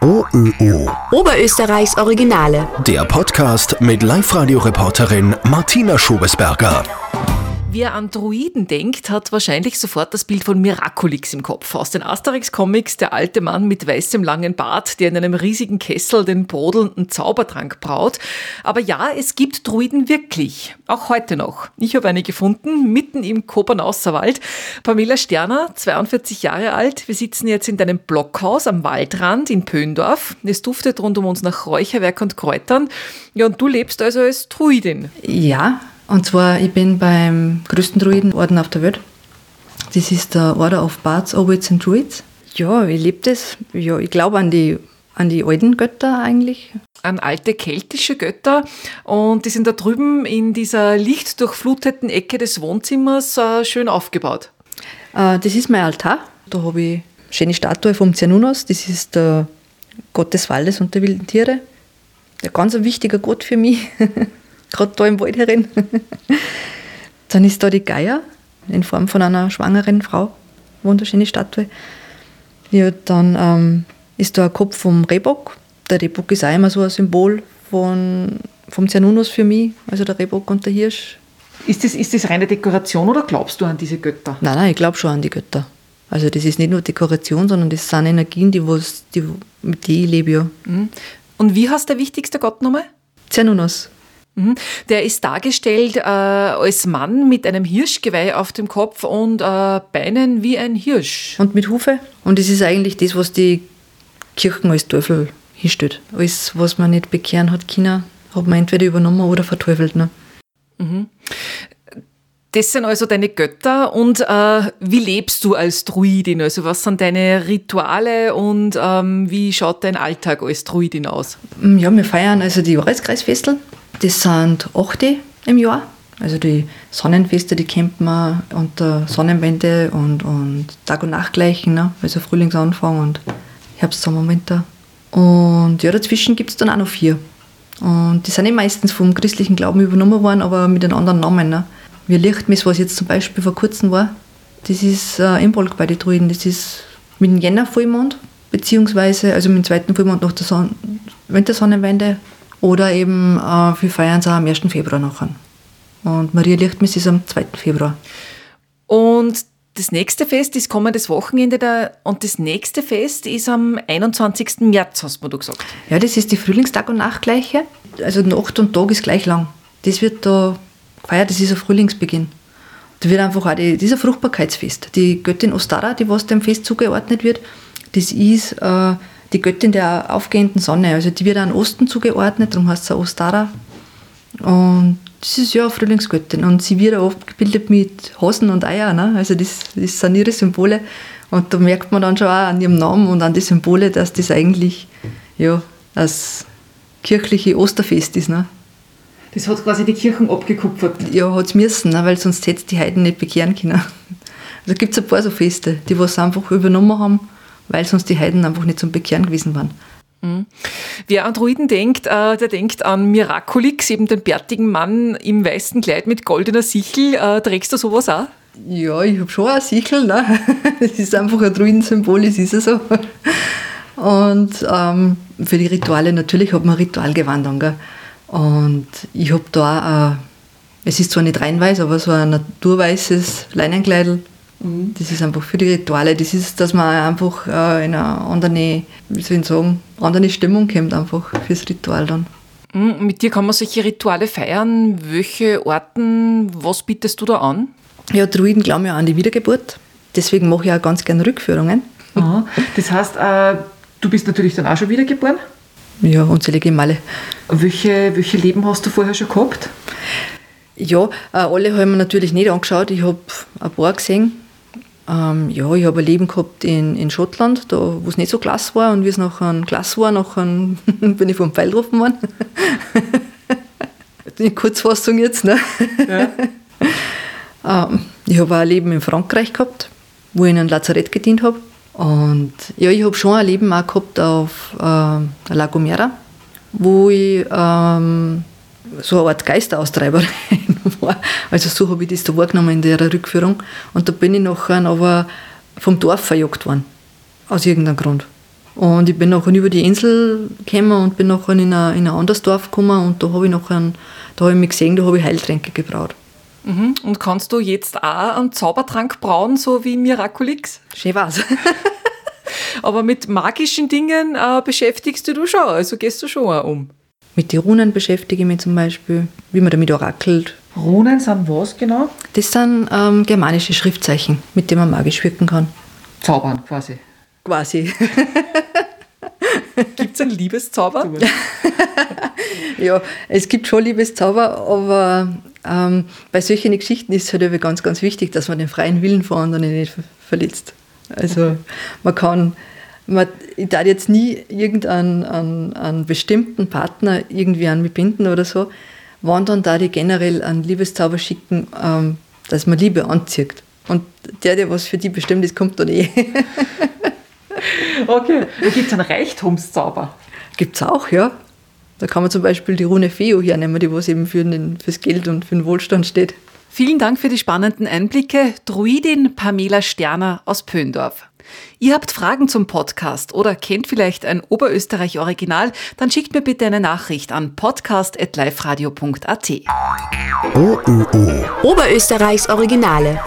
OÖO. Oberösterreichs Originale. Der Podcast mit Live-Radio-Reporterin Martina Schobesberger. Wer an Druiden denkt, hat wahrscheinlich sofort das Bild von Miraculix im Kopf. Aus den Asterix-Comics der alte Mann mit weißem langen Bart, der in einem riesigen Kessel den brodelnden Zaubertrank braut. Aber ja, es gibt Druiden wirklich. Auch heute noch. Ich habe eine gefunden, mitten im Kobernauser Wald. Pamela Sterner, 42 Jahre alt. Wir sitzen jetzt in deinem Blockhaus am Waldrand in Pöndorf. Es duftet rund um uns nach Räucherwerk und Kräutern. Ja, und du lebst also als Druidin. Ja, und zwar, ich bin beim größten Druidenorden auf der Welt. Das ist der Order of Bards, Owids and Druids. Ja, ich lebe das. Ja, ich glaube an die, an die alten Götter eigentlich. An alte keltische Götter. Und die sind da drüben in dieser lichtdurchfluteten Ecke des Wohnzimmers äh, schön aufgebaut. Äh, das ist mein Altar. Da habe ich eine schöne Statue vom Cernunnos. Das ist der Gott des Waldes und der wilden Tiere. Ein ganz wichtiger Gott für mich. gerade da im Wald herin. Dann ist da die Geier in Form von einer schwangeren Frau. Wunderschöne Statue. Ja, dann ähm, ist da ein Kopf vom Rehbock. Der Rehbock ist auch immer so ein Symbol von, vom Cernunnos für mich, also der Rehbock und der Hirsch. Ist das, ist das reine Dekoration oder glaubst du an diese Götter? Nein, nein, ich glaube schon an die Götter. Also das ist nicht nur Dekoration, sondern das sind Energien, die, was, die mit denen ich lebe. Ja. Mhm. Und wie heißt der wichtigste Gott nochmal? Cernunnos. Mhm. Der ist dargestellt äh, als Mann mit einem Hirschgeweih auf dem Kopf und äh, Beinen wie ein Hirsch. Und mit Hufe. Und es ist eigentlich das, was die Kirchen als Teufel hinstellt. Alles, was man nicht bekehren hat China, hat man entweder übernommen oder verteufelt. Ne? Mhm. Das sind also deine Götter und äh, wie lebst du als Druidin? Also was sind deine Rituale und ähm, wie schaut dein Alltag als Druidin aus? Ja, wir feiern also die Jahreskreisfestel das sind achte im Jahr. Also die Sonnenfeste, die kennt man unter Sonnenwende und, und Tag- und Nachtgleichen, ne? also Frühlingsanfang und Herbst, Sommer, Winter. Und ja, dazwischen gibt es dann auch noch vier. Und die sind eh meistens vom christlichen Glauben übernommen worden, aber mit einem anderen Namen. Ne? Wie Lichtmess, was jetzt zum Beispiel vor kurzem war, das ist äh, Imbolg bei den Druiden. Das ist mit dem Jänner-Vollmond, beziehungsweise also mit dem zweiten Vollmond nach der Son Wintersonnenwende oder eben, äh, wir feiern es am 1. Februar nachher. Und Maria Lichtmess ist am 2. Februar. Und das nächste Fest ist kommendes Wochenende da, und das nächste Fest ist am 21. März, hast du gesagt. Ja, das ist die Frühlingstag- und Nachtgleiche. Also Nacht und Tag ist gleich lang. Das wird da gefeiert, das ist ein Frühlingsbeginn. Da wird einfach auch die, dieser Fruchtbarkeitsfest. Die Göttin Ostara, die was dem Fest zugeordnet wird, das ist äh, die Göttin der aufgehenden Sonne. Also die wird an Osten zugeordnet, darum heißt sie Ostara. Und das ist ja Frühlingsgöttin. Und sie wird auch oft gebildet mit Hosen und Eier. Ne? Also das, das sind ihre Symbole. Und da merkt man dann schon auch an ihrem Namen und an die Symbole, dass das eigentlich ja, das kirchliche Osterfest ist. Ne? Das hat quasi die Kirchen abgekupfert. Ja, hat es müssen, ne? weil sonst hätte die Heiden nicht bekehren können. Also gibt es ein paar so Feste, die was einfach übernommen haben weil sonst die Heiden einfach nicht zum Bekehren gewesen waren. Mhm. Wer an Druiden denkt, äh, der denkt an Miraculix, eben den bärtigen Mann im weißen Kleid mit goldener Sichel. Äh, trägst du sowas auch? Ja, ich habe schon ein Sichel. Ne? Das ist einfach ein Druidensymbol, das ist ja so. Und ähm, für die Rituale, natürlich hat man Ritualgewand an. Gell? Und ich habe da, äh, es ist zwar nicht rein weiß, aber so ein naturweißes Leinenkleidel Mhm. Das ist einfach für die Rituale. Das ist, dass man einfach äh, in eine andere, wie soll ich sagen, andere Stimmung kommt einfach fürs Ritual dann. Mhm, mit dir kann man solche Rituale feiern. Welche Orten, was bietest du da an? Ja, Druiden glauben ja an die Wiedergeburt. Deswegen mache ich auch ganz gerne Rückführungen. Aha. Das heißt, äh, du bist natürlich dann auch schon wiedergeboren? Ja, unzählige Male. Welche, welche Leben hast du vorher schon gehabt? Ja, äh, alle haben wir natürlich nicht angeschaut. Ich habe ein paar gesehen. Ähm, ja, ich habe ein Leben gehabt in, in Schottland, da wo es nicht so klasse war und wie es nachher klasse war, nachher bin ich vom Pfeil getroffen worden. in Kurzfassung jetzt. Ne? Ja. ähm, ich habe ein Leben in Frankreich gehabt, wo ich in einem Lazarett gedient habe. Und ja, ich habe schon ein Leben auch gehabt auf äh, La Gomera, wo ich ähm, so eine Art Geisteraustreiberin war. Also so habe ich das da wahrgenommen in der Rückführung. Und da bin ich nachher aber vom Dorf verjagt worden. Aus irgendeinem Grund. Und ich bin nachher über die Insel gekommen und bin nachher in ein, in ein anderes Dorf gekommen und da habe ich nachher, da habe ich mich gesehen, da habe ich Heiltränke gebraut. Mhm. Und kannst du jetzt auch einen Zaubertrank brauen, so wie Miraculix? Schön war's. Aber mit magischen Dingen äh, beschäftigst du dich schon, also gehst du schon auch um. Mit den Runen beschäftige ich mich zum Beispiel, wie man damit orakelt. Runen sind was genau? Das sind ähm, germanische Schriftzeichen, mit denen man magisch wirken kann. Zaubern quasi. Quasi. Gibt es einen Liebeszauber? ja, es gibt schon Liebeszauber, aber ähm, bei solchen Geschichten ist es halt ganz, ganz wichtig, dass man den freien Willen von anderen nicht verletzt. Also okay. man kann, man, ich darf jetzt nie irgendeinen einen, einen bestimmten Partner irgendwie an mich binden oder so, wann dann da die generell einen Liebeszauber schicken, ähm, dass man Liebe anzieht. Und der, der was für die bestimmt ist, kommt dann eh. okay, da gibt es einen Reichtumszauber. Gibt es auch, ja. Da kann man zum Beispiel die Rune Feo hernehmen, die was eben für den, fürs Geld und für den Wohlstand steht. Vielen Dank für die spannenden Einblicke, Druidin Pamela Sterner aus Pöndorf. Ihr habt Fragen zum Podcast oder kennt vielleicht ein Oberösterreich-Original, dann schickt mir bitte eine Nachricht an podcast.liferadio.at. Oberösterreichs Originale.